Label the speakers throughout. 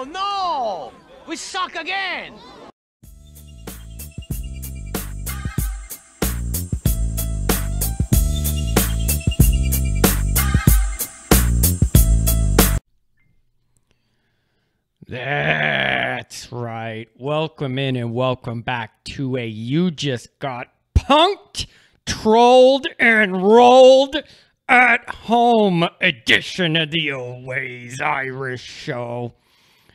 Speaker 1: Oh no! We suck again!
Speaker 2: That's right. Welcome in and welcome back to a You Just Got Punked, Trolled, and Rolled at Home edition of the Always Irish Show.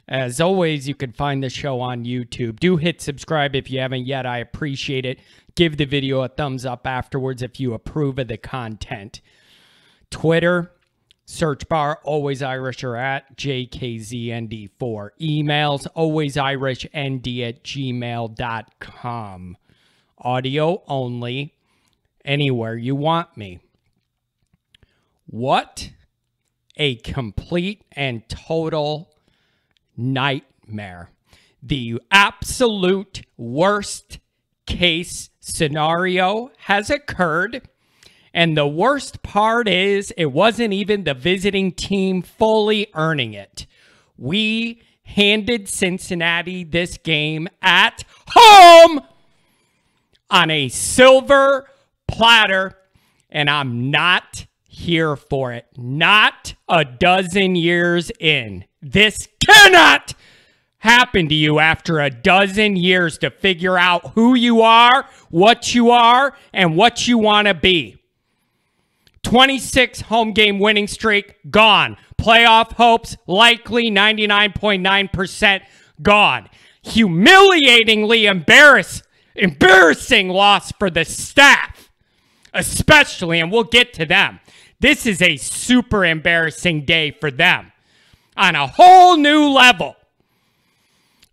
Speaker 2: As always, you can find the show on YouTube. Do hit subscribe if you haven't yet. I appreciate it. Give the video a thumbs up afterwards if you approve of the content. Twitter, search bar always irish or at jkznd4 emails always irish nd at gmail.com audio only anywhere you want me what a complete and total nightmare the absolute worst case scenario has occurred and the worst part is, it wasn't even the visiting team fully earning it. We handed Cincinnati this game at home on a silver platter, and I'm not here for it. Not a dozen years in. This cannot happen to you after a dozen years to figure out who you are, what you are, and what you want to be. 26 home game winning streak gone. Playoff hopes likely 99.9% gone. Humiliatingly embarrass, embarrassing loss for the staff, especially, and we'll get to them. This is a super embarrassing day for them on a whole new level.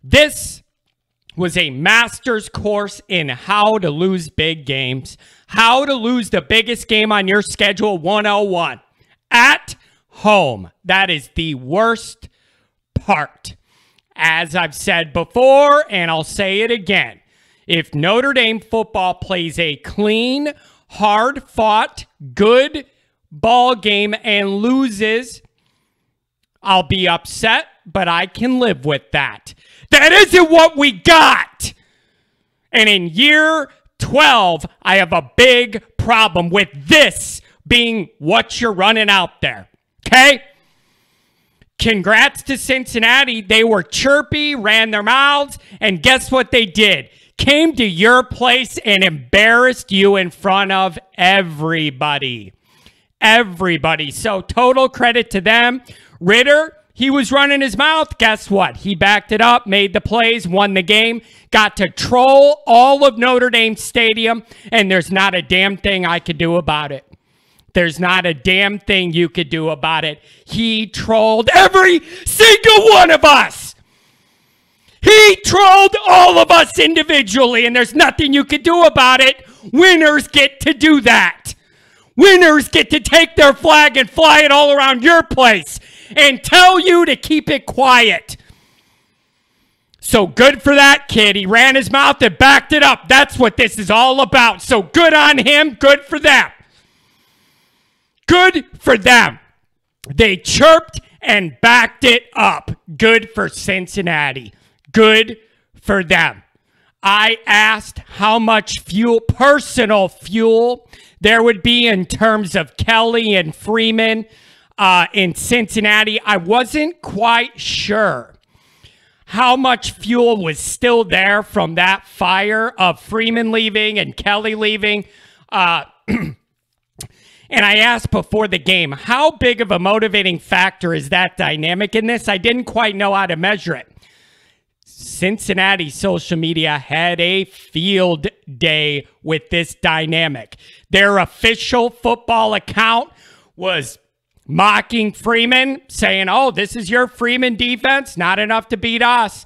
Speaker 2: This was a master's course in how to lose big games, how to lose the biggest game on your schedule 101 at home. That is the worst part. As I've said before, and I'll say it again if Notre Dame football plays a clean, hard fought, good ball game and loses, I'll be upset, but I can live with that. That isn't what we got. And in year 12, I have a big problem with this being what you're running out there. Okay? Congrats to Cincinnati. They were chirpy, ran their mouths, and guess what they did? Came to your place and embarrassed you in front of everybody. Everybody. So, total credit to them. Ridder, he was running his mouth. Guess what? He backed it up, made the plays, won the game, got to troll all of Notre Dame Stadium, and there's not a damn thing I could do about it. There's not a damn thing you could do about it. He trolled every single one of us. He trolled all of us individually, and there's nothing you could do about it. Winners get to do that. Winners get to take their flag and fly it all around your place and tell you to keep it quiet. So good for that kid. He ran his mouth and backed it up. That's what this is all about. So good on him. Good for them. Good for them. They chirped and backed it up. Good for Cincinnati. Good for them. I asked how much fuel, personal fuel, there would be in terms of Kelly and Freeman uh, in Cincinnati. I wasn't quite sure how much fuel was still there from that fire of Freeman leaving and Kelly leaving. Uh, and I asked before the game, how big of a motivating factor is that dynamic in this? I didn't quite know how to measure it. Cincinnati social media had a field day with this dynamic. Their official football account was mocking Freeman, saying, oh, this is your Freeman defense, not enough to beat us.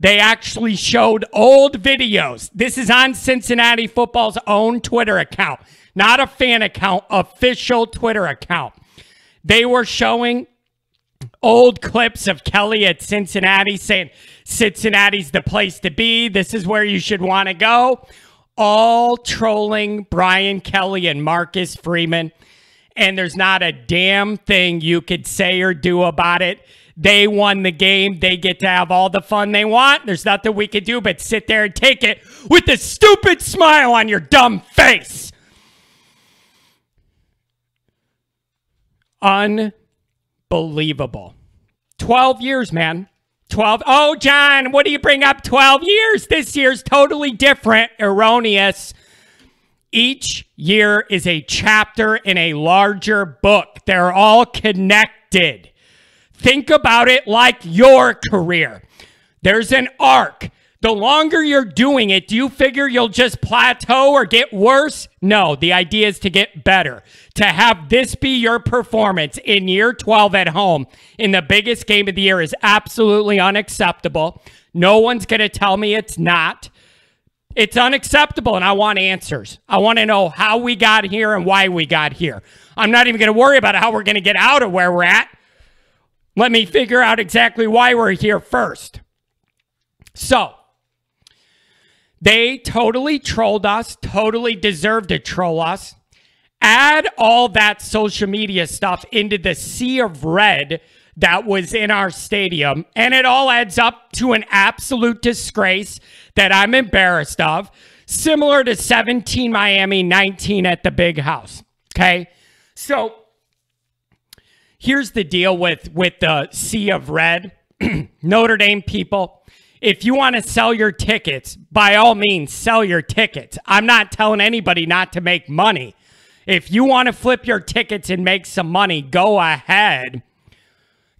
Speaker 2: They actually showed old videos. This is on Cincinnati football's own Twitter account, not a fan account, official Twitter account. They were showing old clips of Kelly at Cincinnati saying, Cincinnati's the place to be. This is where you should want to go. All trolling Brian Kelly and Marcus Freeman and there's not a damn thing you could say or do about it. They won the game. They get to have all the fun they want. There's nothing we can do but sit there and take it with a stupid smile on your dumb face. Unbelievable. 12 years, man. 12. Oh, John, what do you bring up 12 years? This year's totally different. Erroneous. Each year is a chapter in a larger book. They're all connected. Think about it like your career. There's an arc. The longer you're doing it, do you figure you'll just plateau or get worse? No, the idea is to get better. To have this be your performance in year 12 at home in the biggest game of the year is absolutely unacceptable. No one's going to tell me it's not. It's unacceptable, and I want answers. I want to know how we got here and why we got here. I'm not even going to worry about how we're going to get out of where we're at. Let me figure out exactly why we're here first. So, they totally trolled us, totally deserved to troll us. Add all that social media stuff into the sea of red that was in our stadium, and it all adds up to an absolute disgrace that I'm embarrassed of, similar to 17 Miami, 19 at the big house. Okay. So here's the deal with, with the sea of red Notre Dame people if you want to sell your tickets, by all means, sell your tickets. I'm not telling anybody not to make money. If you want to flip your tickets and make some money, go ahead.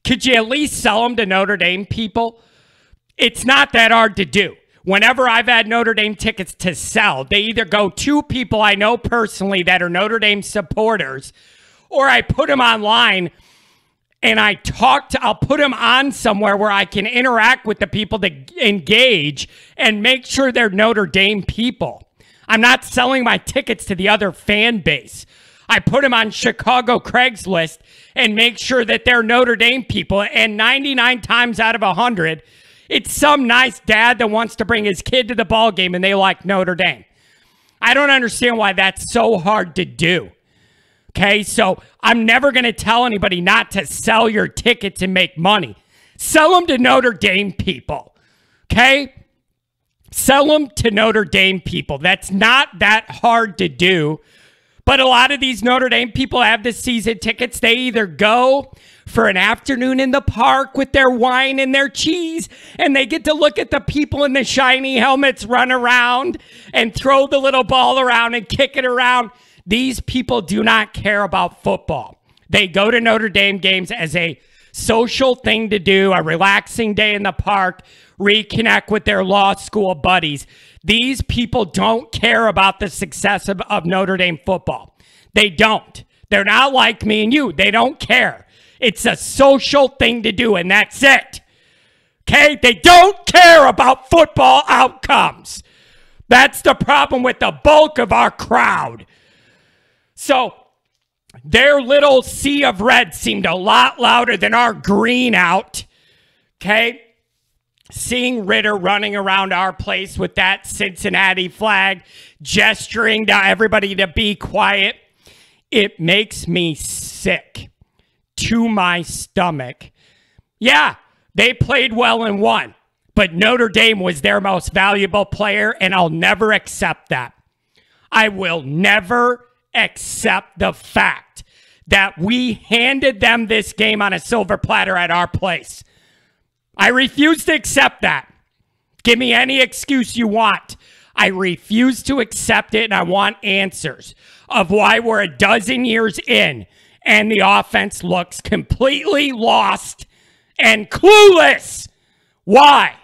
Speaker 2: Could you at least sell them to Notre Dame people? It's not that hard to do. Whenever I've had Notre Dame tickets to sell, they either go to people I know personally that are Notre Dame supporters, or I put them online and I talk to, I'll put them on somewhere where I can interact with the people to engage and make sure they're Notre Dame people. I'm not selling my tickets to the other fan base. I put them on Chicago Craigslist and make sure that they're Notre Dame people. And 99 times out of 100, it's some nice dad that wants to bring his kid to the ball game and they like Notre Dame. I don't understand why that's so hard to do. Okay, so I'm never going to tell anybody not to sell your tickets and make money. Sell them to Notre Dame people. Okay? Sell them to Notre Dame people. That's not that hard to do. But a lot of these Notre Dame people have the season tickets. They either go for an afternoon in the park with their wine and their cheese, and they get to look at the people in the shiny helmets run around and throw the little ball around and kick it around. These people do not care about football. They go to Notre Dame games as a social thing to do, a relaxing day in the park, reconnect with their law school buddies. These people don't care about the success of, of Notre Dame football. They don't. They're not like me and you. They don't care. It's a social thing to do, and that's it. Okay? They don't care about football outcomes. That's the problem with the bulk of our crowd. So their little sea of red seemed a lot louder than our green out. Okay? Seeing Ridder running around our place with that Cincinnati flag, gesturing to everybody to be quiet, it makes me sick to my stomach. Yeah, they played well and won, but Notre Dame was their most valuable player, and I'll never accept that. I will never accept the fact that we handed them this game on a silver platter at our place. I refuse to accept that. Give me any excuse you want. I refuse to accept it, and I want answers of why we're a dozen years in and the offense looks completely lost and clueless. Why?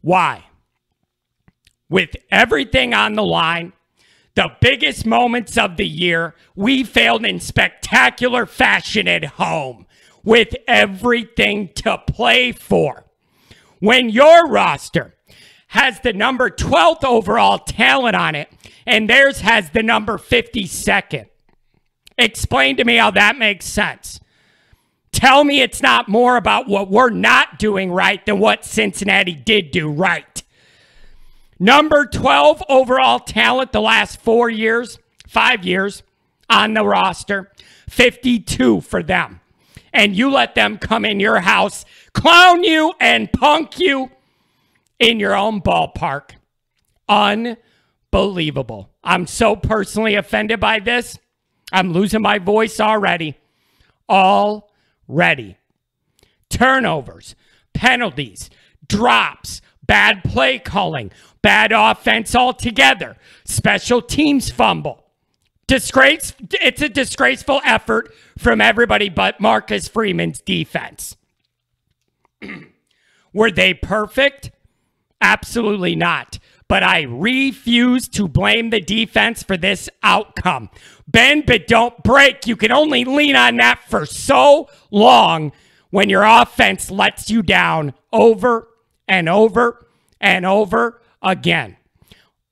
Speaker 2: Why? With everything on the line, the biggest moments of the year, we failed in spectacular fashion at home with everything to play for. When your roster has the number 12th overall talent on it and theirs has the number 52nd, explain to me how that makes sense. Tell me it's not more about what we're not doing right than what Cincinnati did do right. Number 12 overall talent the last four years, five years on the roster, 52 for them. and you let them come in your house, clown you, and punk you in your own ballpark. Unbelievable. I'm so personally offended by this. I'm losing my voice already. Already. Turnovers, penalties, drops, bad play calling, bad offense altogether, special teams fumble. Disgrace it's a disgraceful effort from everybody but Marcus Freeman's defense. Were they perfect? Absolutely not. But I refuse to blame the defense for this outcome. Bend but don't break. You can only lean on that for so long when your offense lets you down over and over and over again.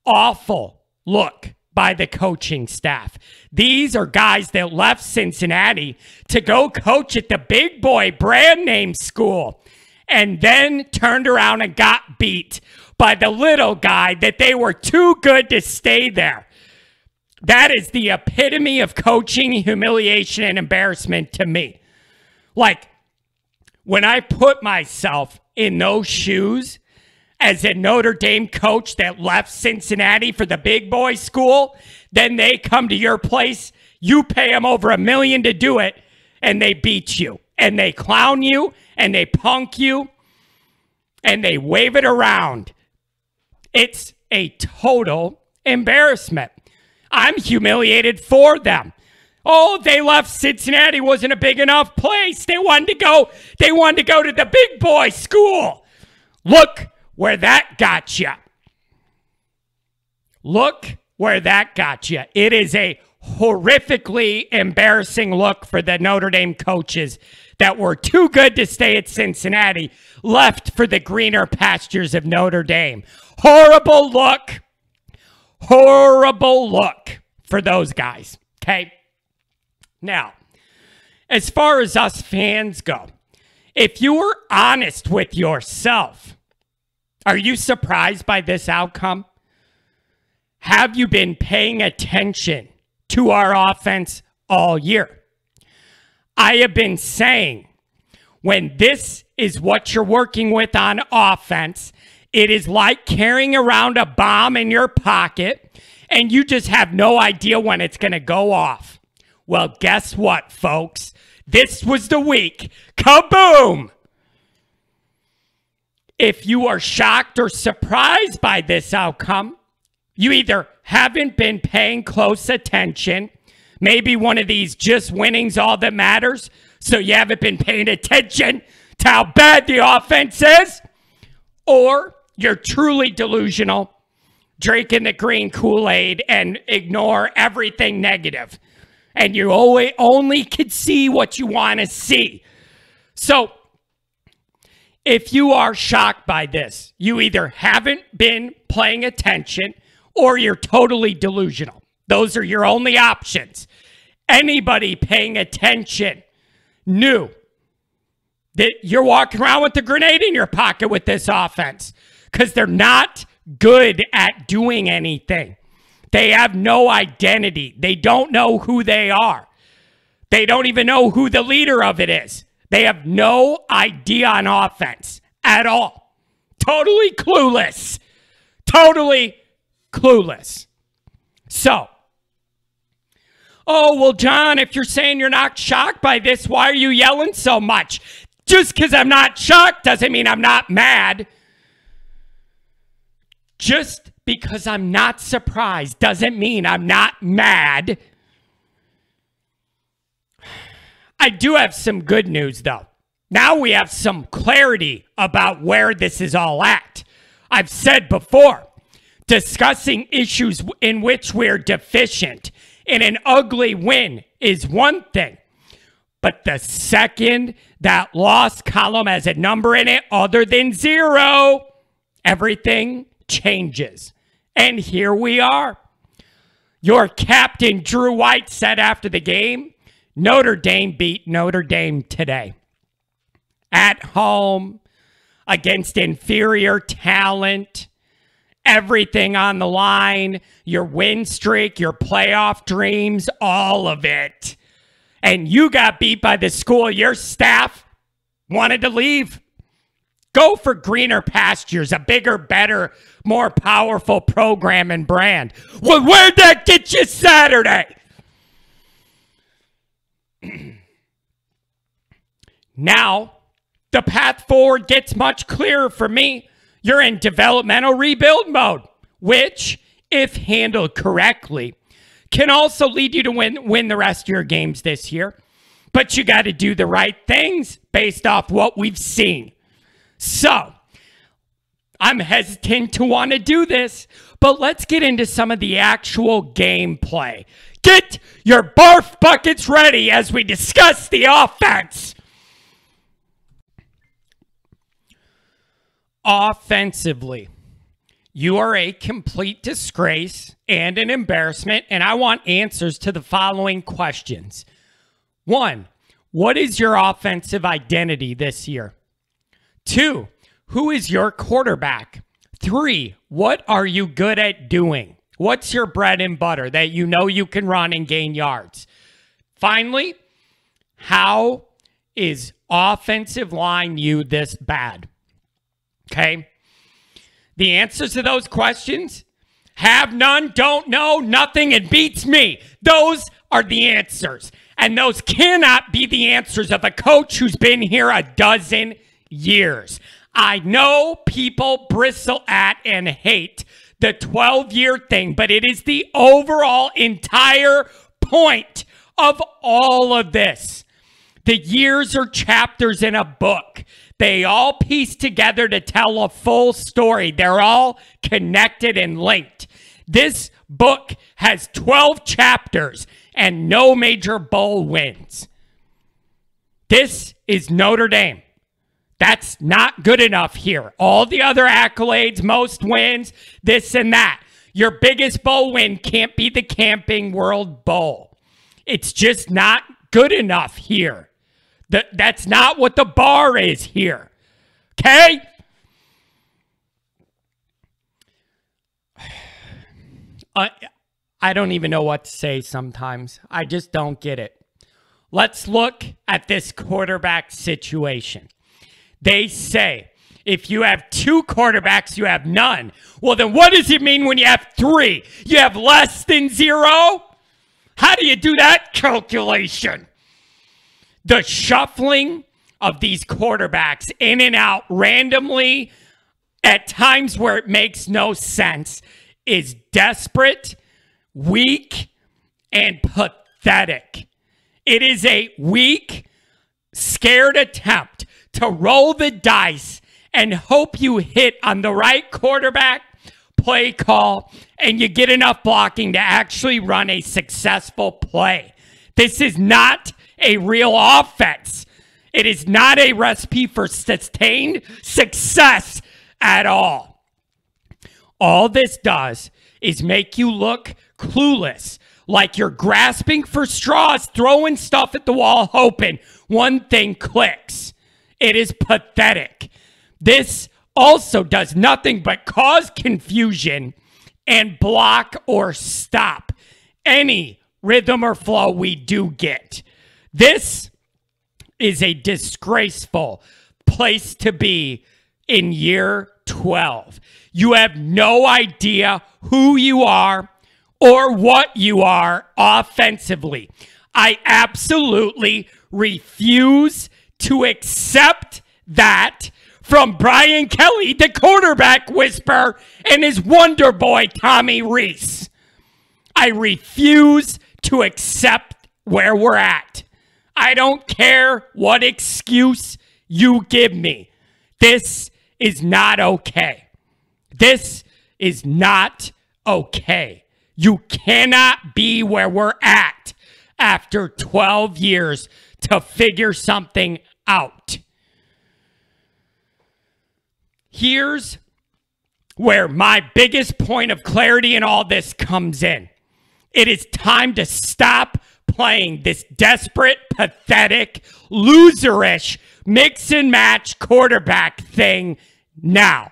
Speaker 2: Awful look by the coaching staff. These are guys that left Cincinnati to go coach at the big boy brand name school and then turned around and got beat by the little guy that they were too good to stay there. That is the epitome of coaching humiliation and embarrassment to me. Like, when I put myself in those shoes as a Notre Dame coach that left Cincinnati for the big boy school, then they come to your place, you pay them over a million to do it, and they beat you, and they clown you, and they punk you, and they wave it around. It's a total embarrassment. I'm humiliated for them. Oh, they left Cincinnati wasn't a big enough place. They wanted to go they wanted to go to the big boy school. Look where that got you. Look where that got you. It is a horrifically embarrassing look for the Notre Dame coaches that were too good to stay at Cincinnati, left for the greener pastures of Notre Dame. Horrible look. Horrible look for those guys. Okay. Now, as far as us fans go, if you were honest with yourself, are you surprised by this outcome? Have you been paying attention to our offense all year? I have been saying when this is what you're working with on offense, it is like carrying around a bomb in your pocket and you just have no idea when it's going to go off. Well, guess what, folks? This was the week. Kaboom! If you are shocked or surprised by this outcome, you either haven't been paying close attention, maybe one of these just winning's all that matters, so you haven't been paying attention to how bad the offense is, or you're truly delusional, drinking the green Kool Aid and ignore everything negative and you only, only can see what you want to see. So, if you are shocked by this, you either haven't been paying attention or you're totally delusional. Those are your only options. Anybody paying attention knew that you're walking around with a grenade in your pocket with this offense because they're not good at doing anything. They have no identity. They don't know who they are. They don't even know who the leader of it is. They have no idea on offense at all. Totally clueless. Totally clueless. So, oh, well, John, if you're saying you're not shocked by this, why are you yelling so much? Just because I'm not shocked doesn't mean I'm not mad. Just because I'm not surprised doesn't mean I'm not mad. I do have some good news, though. Now we have some clarity about where this is all at. I've said before, discussing issues in which we're deficient in an ugly win is one thing. But the second that loss column has a number in it other than zero, everything changes. And here we are. Your captain, Drew White, said after the game Notre Dame beat Notre Dame today. At home, against inferior talent, everything on the line, your win streak, your playoff dreams, all of it. and you got beat by the school your staff wanted to leave. Go for greener pastures, a bigger, better, more powerful program and brand. Well, where'd that get you Saturday? now, the path forward gets much clearer for me. You're in developmental rebuild mode, which, if handled correctly, can also lead you to win, win the rest of your games this year. But you got to do the right things based off what we've seen. So, I'm hesitant to want to do this, but let's get into some of the actual gameplay. Get your barf buckets ready as we discuss the offense. Offensively, you are a complete disgrace and an embarrassment, and I want answers to the following questions. One, what is your offensive identity this year? Two, who is your quarterback? Three, what are you good at doing? What's your bread and butter that you know you can run and gain yards? Finally, how is offensive line you this bad? Okay. The answers to those questions have none, don't know, nothing, it beats me. Those are the answers. And those cannot be the answers of a coach who's been here a dozen years. I know people bristle at and hate the 12 year thing, but it is the overall entire point of all of this. The years are chapters in a book. They all piece together to tell a full story. They're all connected and linked. This book has 12 chapters and no major bowl wins. This is Notre Dame. That's not good enough here. All the other accolades, most wins, this and that. Your biggest bowl win can't be the Camping World Bowl. It's just not good enough here. That, that's not what the bar is here. Okay? I, I don't even know what to say sometimes. I just don't get it. Let's look at this quarterback situation. They say if you have two quarterbacks, you have none. Well, then what does it mean when you have three? You have less than zero? How do you do that calculation? The shuffling of these quarterbacks in and out randomly at times where it makes no sense is desperate, weak, and pathetic. It is a weak, scared attempt to roll the dice and hope you hit on the right quarterback, play call, and you get enough blocking to actually run a successful play. This is not a real offense. It is not a recipe for sustained success at all. All this does is make you look clueless, like you're grasping for straws, throwing stuff at the wall, hoping one thing clicks. It is pathetic. This also does nothing but cause confusion and block or stop any rhythm or flow we do get. This is a disgraceful place to be in year 12. You have no idea who you are or what you are offensively. I absolutely refuse to accept that from Brian Kelly, the quarterback whisperer, and his wonder boy, Tommy Rees. I refuse to accept where we're at. I don't care what excuse you give me. This is not okay. This is not okay. You cannot be where we're at after 12 years to figure something out. Here's where my biggest point of clarity in all this comes in. It is time to stop playing this desperate, pathetic, loserish mix and match quarterback thing now.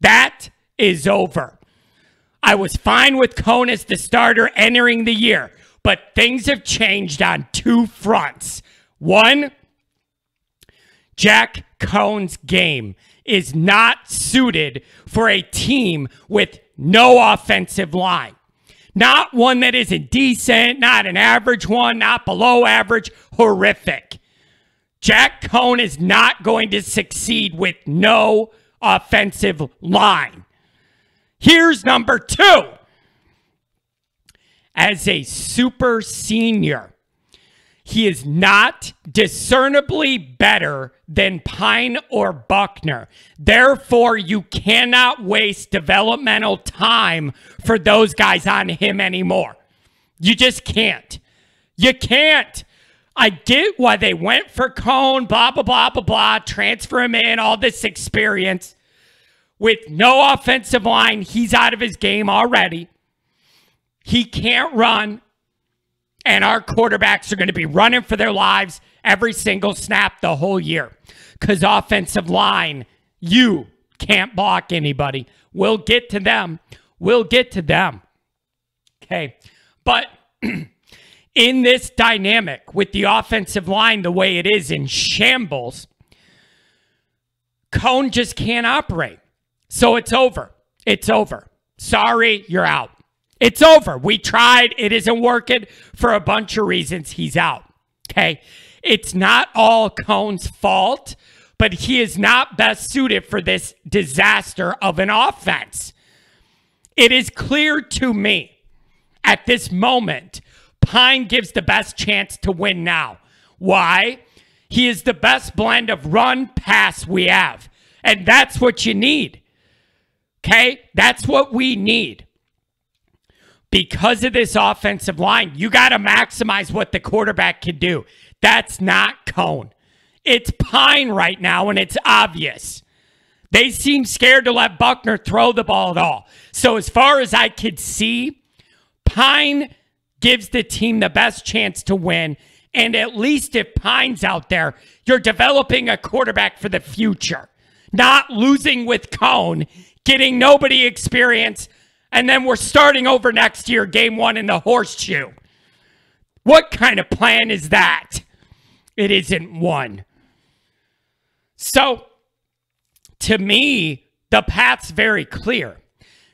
Speaker 2: That is over. I was fine with Coan as the starter entering the year. but things have changed on two fronts. One, Jack Coan's game is not suited for a team with no offensive line. Not one that isn't decent, not an average one, not below average, horrific. Jack Coan is not going to succeed with no offensive line. Here's number two. As a super senior, he is not discernibly better than Pyne or Buchner. Therefore, you cannot waste developmental time for those guys on him anymore. You just can't. You can't. I get why they went for Coan, blah, blah, blah, blah, blah, transfer him in, all this experience. With no offensive line, he's out of his game already. He can't run and our quarterbacks are going to be running for their lives every single snap the whole year. Because offensive line, you can't block anybody. We'll get to them. We'll get to them. Okay. But in this dynamic with the offensive line the way it is in shambles, Coan just can't operate. So it's over. It's over. Sorry, you're out. It's over. We tried. It isn't working for a bunch of reasons. He's out. Okay. It's not all Coan's fault, but he is not best suited for this disaster of an offense. It is clear to me at this moment, Pyne gives the best chance to win now. Why? He is the best blend of run pass we have. And that's what you need. Okay? That's what we need because of this offensive line, you got to maximize what the quarterback can do. That's not Coan. It's Pyne right now, and it's obvious. They seem scared to let Buchner throw the ball at all. So, as far as I could see, Pyne gives the team the best chance to win. And at least if Pyne's out there, you're developing a quarterback for the future, not losing with Coan, getting nobody experience, and then we're starting over next year, game one in the horseshoe. What kind of plan is that? It isn't one. So, to me, the path's very clear.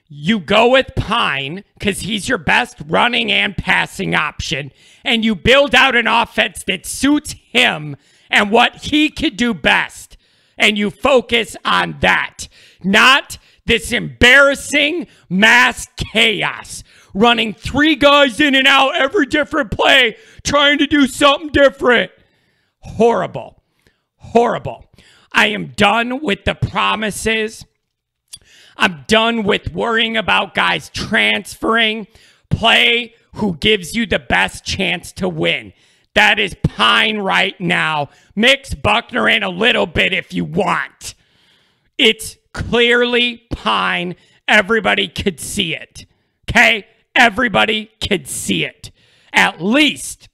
Speaker 2: You go with Pyne because he's your best running and passing option, and you build out an offense that suits him and what he could do best. And you focus on that, not this embarrassing mass chaos, running three guys in and out every different play, trying to do something different. Horrible. Horrible. I am done with the promises. I'm done with worrying about guys transferring. Play who gives you the best chance to win. That is Pyne right now. Mix Buchner in a little bit if you want. It's clearly Pyne. Everybody could see it. Okay? Everybody could see it. At least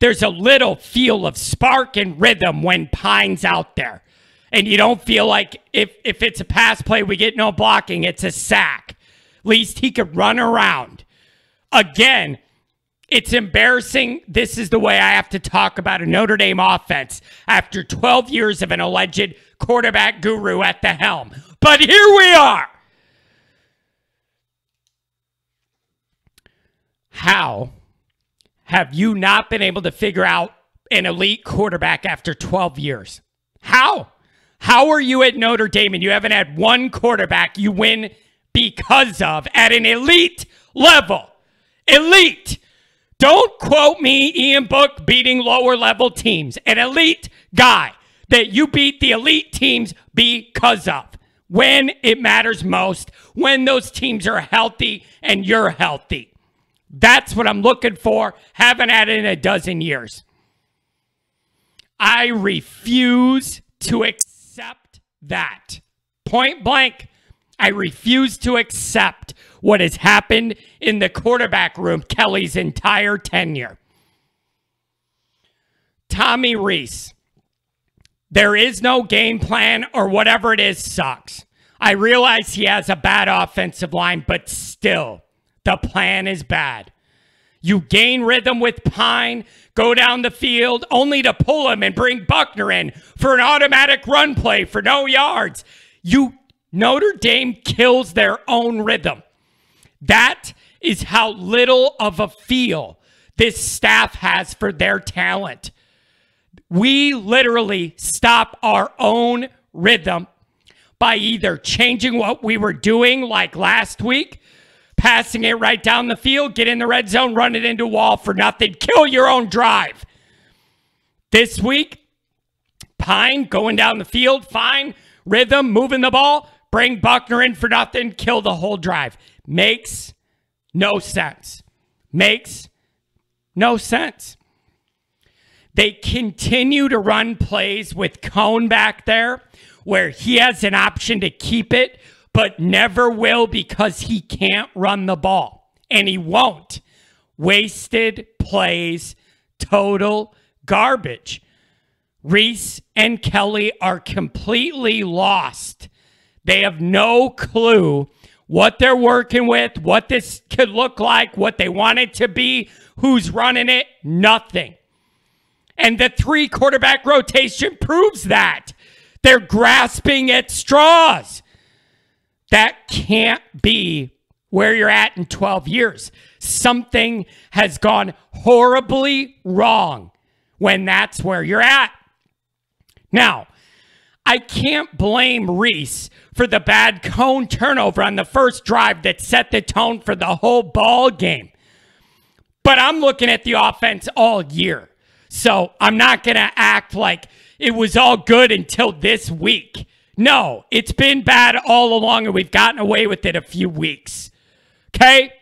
Speaker 2: there's a little feel of spark and rhythm when Pyne's out there. And you don't feel like if, if it's a pass play, we get no blocking, it's a sack. At least he could run around. Again, it's embarrassing. This is the way I have to talk about a Notre Dame offense after 12 years of an alleged quarterback guru at the helm. But here we are. How have you not been able to figure out an elite quarterback after 12 years? How? How are you at Notre Dame and you haven't had one quarterback you win because of at an elite level? Elite. Don't quote me, Ian Book, beating lower level teams. An elite guy that you beat the elite teams because of when it matters most, when those teams are healthy and you're healthy. That's what I'm looking for. Haven't had it in a dozen years. I refuse to accept that. Point blank, I refuse to accept what has happened in the quarterback room Kelly's entire tenure. Tommy Rees, there is no game plan or whatever it is sucks. I realize he has a bad offensive line, but still, the plan is bad. You gain rhythm with Pyne, go down the field, only to pull him and bring Buchner in for an automatic run play for no yards. You Notre Dame kills their own rhythm. That is how little of a feel this staff has for their talent. We literally stop our own rhythm by either changing what we were doing like last week, passing it right down the field, get in the red zone, run it into wall for nothing, kill your own drive. This week, Pyne going down the field, fine, rhythm, moving the ball, bring Buchner in for nothing, kill the whole drive. Makes no sense. Makes no sense. They continue to run plays with Coan back there where he has an option to keep it, but never will because he can't run the ball. And he won't. Wasted plays, total garbage. Rees and Kelly are completely lost. They have no clue what they're working with, what this could look like, what they want it to be, who's running it, nothing. And the three quarterback rotation proves that. They're grasping at straws. That can't be where you're at in 12 years. Something has gone horribly wrong when that's where you're at. Now, I can't blame Rees for the bad Coan turnover on the first drive that set the tone for the whole ball game. But I'm looking at the offense all year. So I'm not going to act like it was all good until this week. No, it's been bad all along, and we've gotten away with it a few weeks. Okay?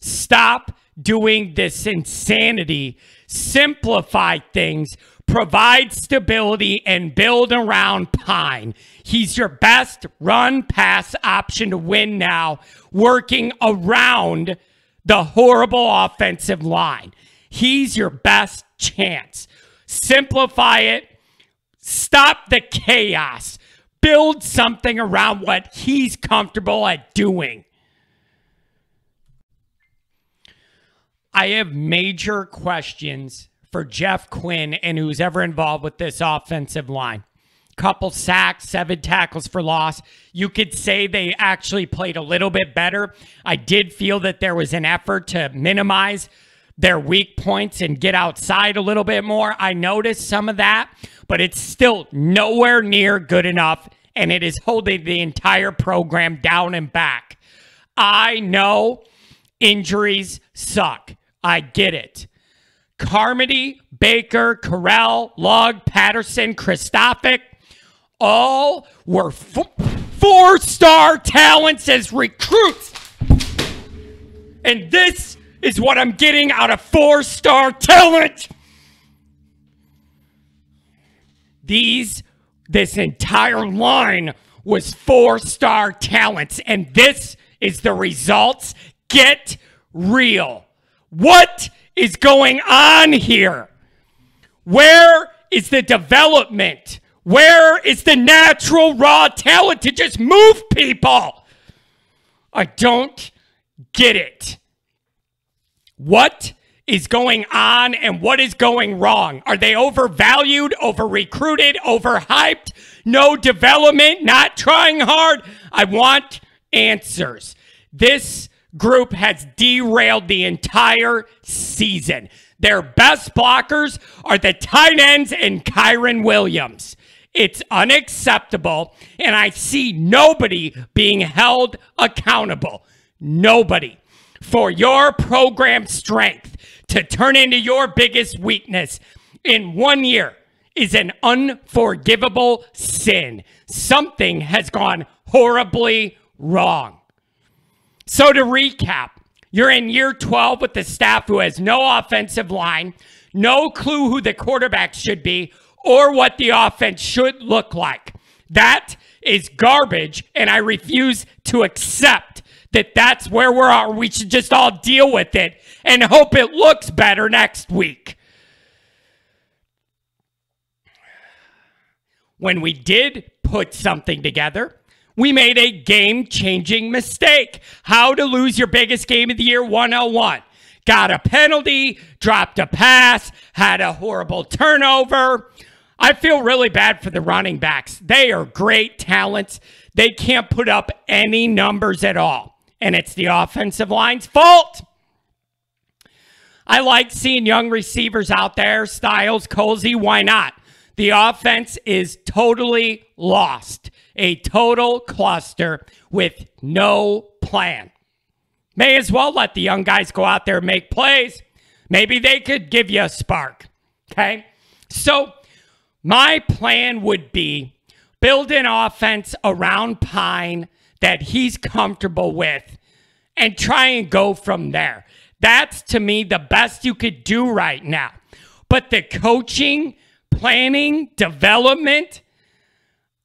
Speaker 2: Stop doing this insanity. Simplify things, provide stability, and build around Pyne. He's your best run pass option to win now, working around the horrible offensive line. He's your best chance. Simplify it. Stop the chaos. Build something around what he's comfortable at doing. I have major questions for Jeff Quinn and who's ever involved with this offensive line. Couple sacks, seven tackles for loss. You could say they actually played a little bit better. I did feel that there was an effort to minimize their weak points and get outside a little bit more. I noticed some of that, but it's still nowhere near good enough, and it is holding the entire program down and back. I know injuries suck. I get it. Carmody, Baker, Correll, Lugg, Patterson, Kristofic, all were four star talents as recruits. And this is what I'm getting out of four star talent. These, this entire line was four star talents, and this is the results. Get real. What is going on here? Where is the development? Where is the natural raw talent to just move people? I don't get it. What is going on and what is going wrong? Are they overvalued, over recruited, overhyped? No development, not trying hard? I want answers. This group has derailed the entire season. Their best blockers are the tight ends and Kyren Williams. It's unacceptable, and I see nobody being held accountable. Nobody for your program strength to turn into your biggest weakness in one year is an unforgivable sin. Something has gone horribly wrong. So, to recap, you're in year 12 with the staff who has no offensive line, no clue who the quarterback should be, or what the offense should look like. That is garbage, and I refuse to accept that that's where we are. At. We should just all deal with it and hope it looks better next week. When we did put something together, we made a game changing mistake. How to lose your biggest game of the year 101. got a penalty, dropped a pass, had a horrible turnover. I feel really bad for the running backs. They are great talents. They can't put up any numbers at all. And it's the offensive line's fault. I like seeing young receivers out there, Styles, Colzie. Why not? The offense is totally lost, a total cluster with no plan. May as well let the young guys go out there and make plays. Maybe they could give you a spark. Okay. So, my plan would be build an offense around Pyne that he's comfortable with and try and go from there. That's to me the best you could do right now. But the coaching, planning, development,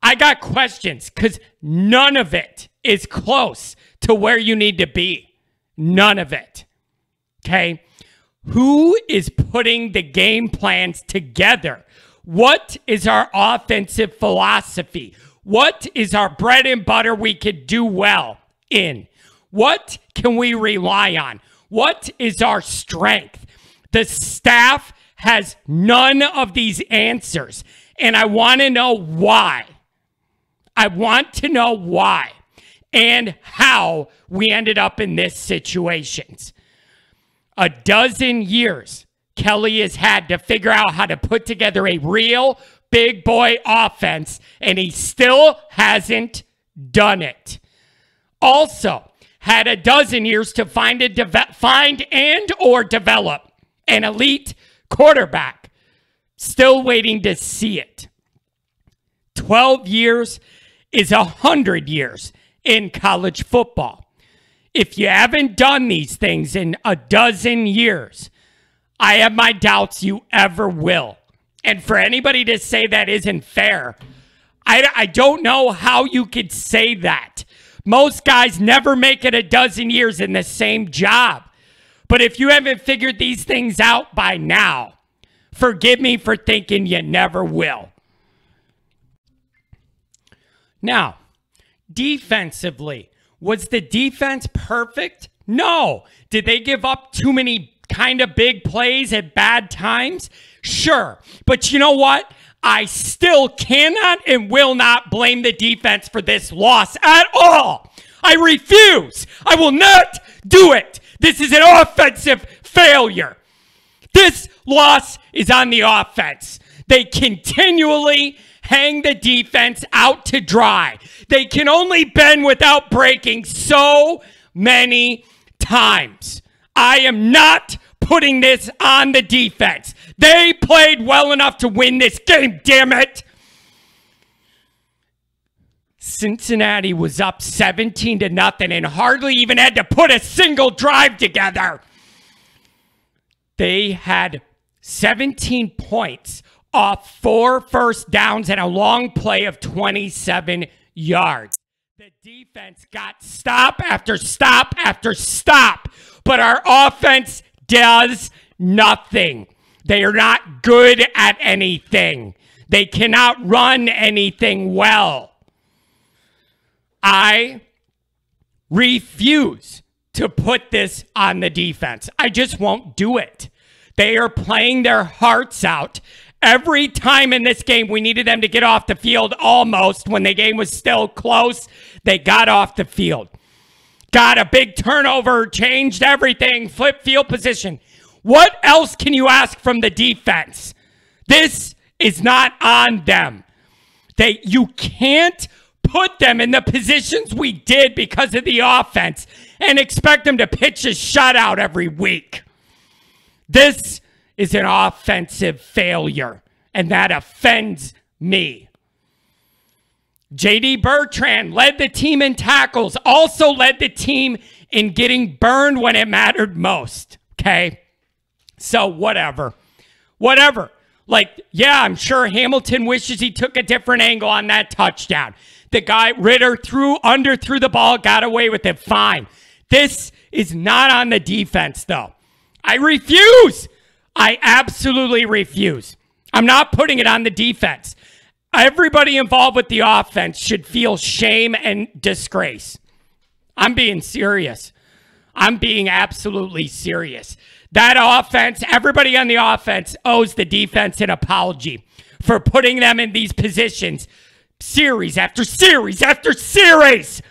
Speaker 2: I got questions because none of it is close to where you need to be. None of it. Okay. Who is putting the game plans together? What is our offensive philosophy? What is our bread and butter we could do well in? What can we rely on? What is our strength? The staff has none of these answers, and I want to know why. I want to know why and how we ended up in this situations. A dozen years Kelly has had to figure out how to put together a real big boy offense, and he still hasn't done it. Also, had a dozen years to find a find and or develop an elite quarterback. Still waiting to see it. 12 years is a 100 years in college football. If you haven't done these things in a dozen years, I have my doubts you ever will. And for anybody to say that isn't fair, I, I don't know how you could say that. Most guys never make it a dozen years in the same job. But if you haven't figured these things out by now, forgive me for thinking you never will. Now, defensively, was the defense perfect? No. Did they give up too many kind of big plays at bad times? Sure. But you know what? I still cannot and will not blame the defense for this loss at all. I refuse. I will not do it. This is an offensive failure. This loss is on the offense. They continually hang the defense out to dry. They can only bend without breaking so many times. I am not putting this on the defense. They played well enough to win this game, damn it. Cincinnati was up 17 to nothing and hardly even had to put a single drive together. They had 17 points off four first downs and a long play of 27 yards. The defense got stop after stop after stop, but our offense does nothing. They are not good at anything. They cannot run anything well. I refuse to put this on the defense. I just won't do it. They are playing their hearts out. Every time in this game, we needed them to get off the field almost when the game was still close. They got off the field. Got a big turnover, changed everything, flip field position. What else can you ask from the defense? This is not on them. They you can't put them in the positions we did because of the offense and expect them to pitch a shutout every week. This is an offensive failure, and that offends me. JD Bertrand led the team in tackles, also led the team in getting burned when it mattered most. Okay. So, whatever. Whatever. Like, yeah, I'm sure Hamilton wishes he took a different angle on that touchdown. The guy, Ridder, threw under, threw the ball, got away with it. Fine. This is not on the defense, though. I refuse. I absolutely refuse. I'm not putting it on the defense. Everybody involved with the offense should feel shame and disgrace. I'm being serious. I'm being absolutely serious. That offense, everybody on the offense owes the defense an apology for putting them in these positions series after series after series.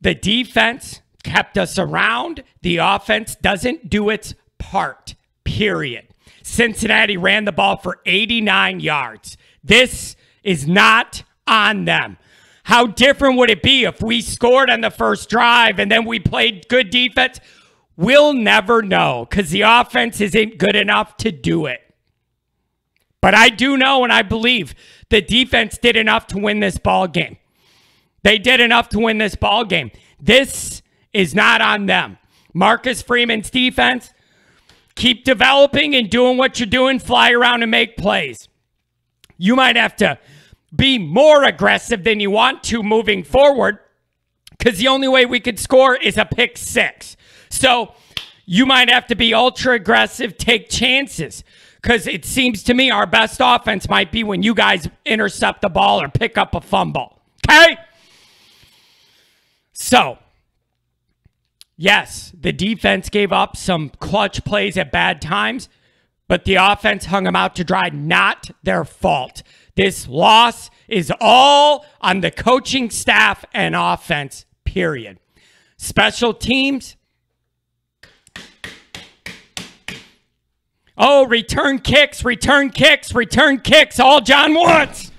Speaker 2: The defense kept us around. The offense doesn't do its part, period. Cincinnati ran the ball for 89 yards. This is not on them. How different would it be if we scored on the first drive and then we played good defense? We'll never know because the offense isn't good enough to do it. But I do know and I believe the defense did enough to win this ball game. They did enough to win this ball game. This is not on them. Marcus Freeman's defense, keep developing and doing what you're doing, fly around and make plays. You might have to be more aggressive than you want to moving forward because the only way we could score is a pick six. So you might have to be ultra aggressive, take chances because it seems to me our best offense might be when you guys intercept the ball or pick up a fumble. Okay? So, yes, the defense gave up some clutch plays at bad times, but the offense hung them out to dry. Not their fault. This loss is all on the coaching staff and offense, period. Special teams. Oh, return kicks, return kicks, return kicks, all John wants.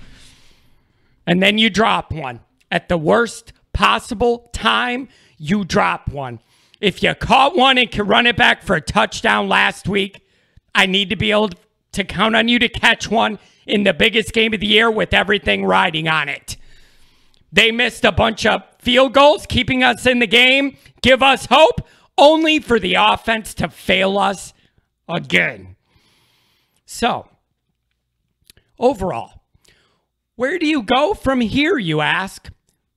Speaker 2: And then you drop one. At the worst possible time, you drop one. If you caught one and can run it back for a touchdown last week, I need to be able to count on you to catch one in the biggest game of the year with everything riding on it. They missed a bunch of field goals, keeping us in the game, give us hope, only for the offense to fail us again. So, overall, where do you go from here, you ask?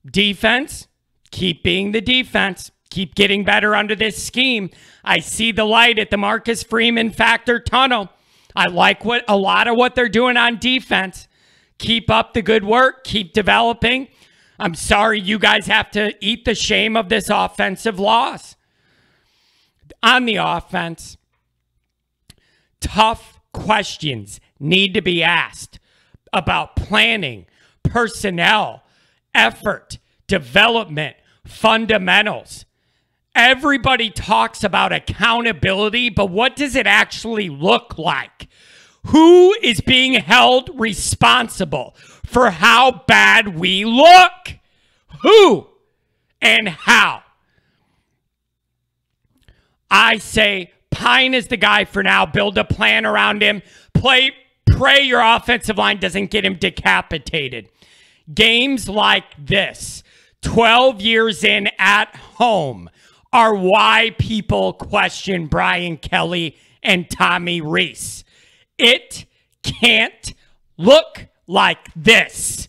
Speaker 2: Defense, keep being the defense. Keep getting better under this scheme. I see the light at the Marcus Freeman factor tunnel. I like what a lot of what they're doing on defense. Keep up the good work, keep developing. I'm sorry you guys have to eat the shame of this offensive loss. On the offense, tough questions need to be asked about planning, personnel, effort, development, fundamentals. Everybody talks about accountability, but what does it actually look like? Who is being held responsible for how bad we look? Who and how? I say Pyne is the guy for now. Build a plan around him. Play, pray your offensive line doesn't get him decapitated. Games like this, 12 years in at home, are why people question Brian Kelly and Tommy Rees. It can't look like this.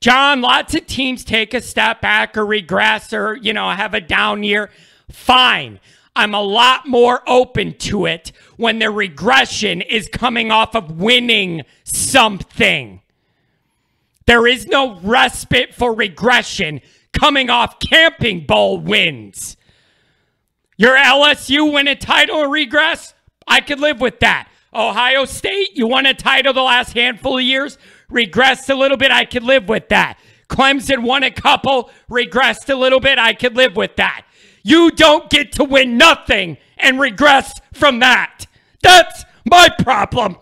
Speaker 2: John, lots of teams take a step back or regress or, you know, have a down year. Fine. I'm a lot more open to it when the regression is coming off of winning something. There is no respite for regression coming off camping bowl wins. Your LSU win a title or regress? I could live with that. Ohio State, you won a title the last handful of years, regressed a little bit. I could live with that. Clemson won a couple, regressed a little bit. I could live with that. You don't get to win nothing and regress from that. That's my problem.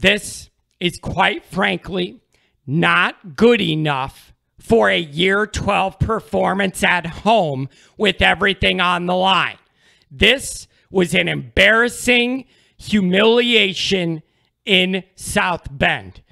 Speaker 2: This is quite frankly not good enough for a year 12 performance at home with everything on the line. This was an embarrassing humiliation in South Bend.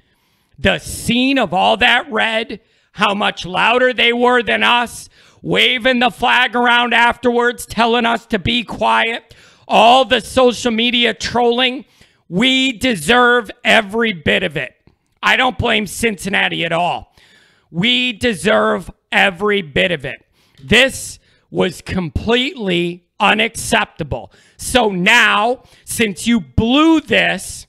Speaker 2: The scene of all that red, how much louder they were than us, waving the flag around afterwards, telling us to be quiet, all the social media trolling, we deserve every bit of it. I don't blame Cincinnati at all. We deserve every bit of it. This was completely unacceptable. So now, since you blew this,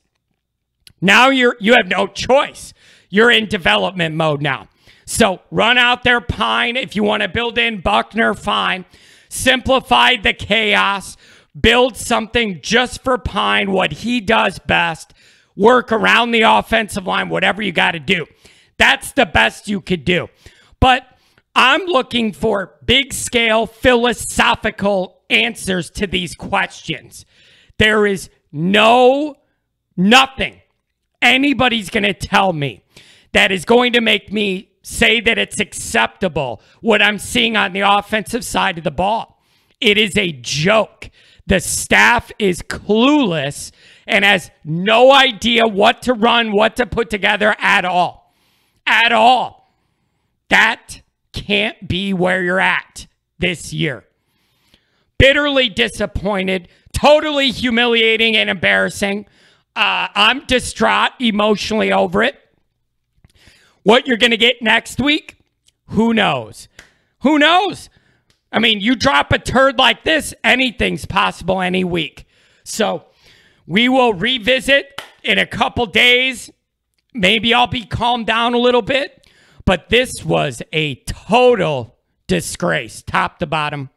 Speaker 2: now you're you have no choice. you're in development mode now. So run out there, Pyne. If you want to build in Buchner, fine. Simplify the chaos. Build something just for Pyne, what he does best. Work around the offensive line, whatever you got to do. That's the best you could do. But I'm looking for big scale philosophical answers to these questions. There is no, nothing anybody's going to tell me that is going to make me say that it's acceptable what I'm seeing on the offensive side of the ball. It is a joke. The staff is clueless and has no idea what to run, what to put together at all. At all. That can't be where you're at this year. Bitterly disappointed, totally humiliating and embarrassing. Uh, I'm distraught emotionally over it. What you're going to get next week, who knows? Who knows? I mean, you drop a turd like this, anything's possible any week. So we will revisit in a couple days. Maybe I'll be calmed down a little bit, but this was a total disgrace, top to bottom.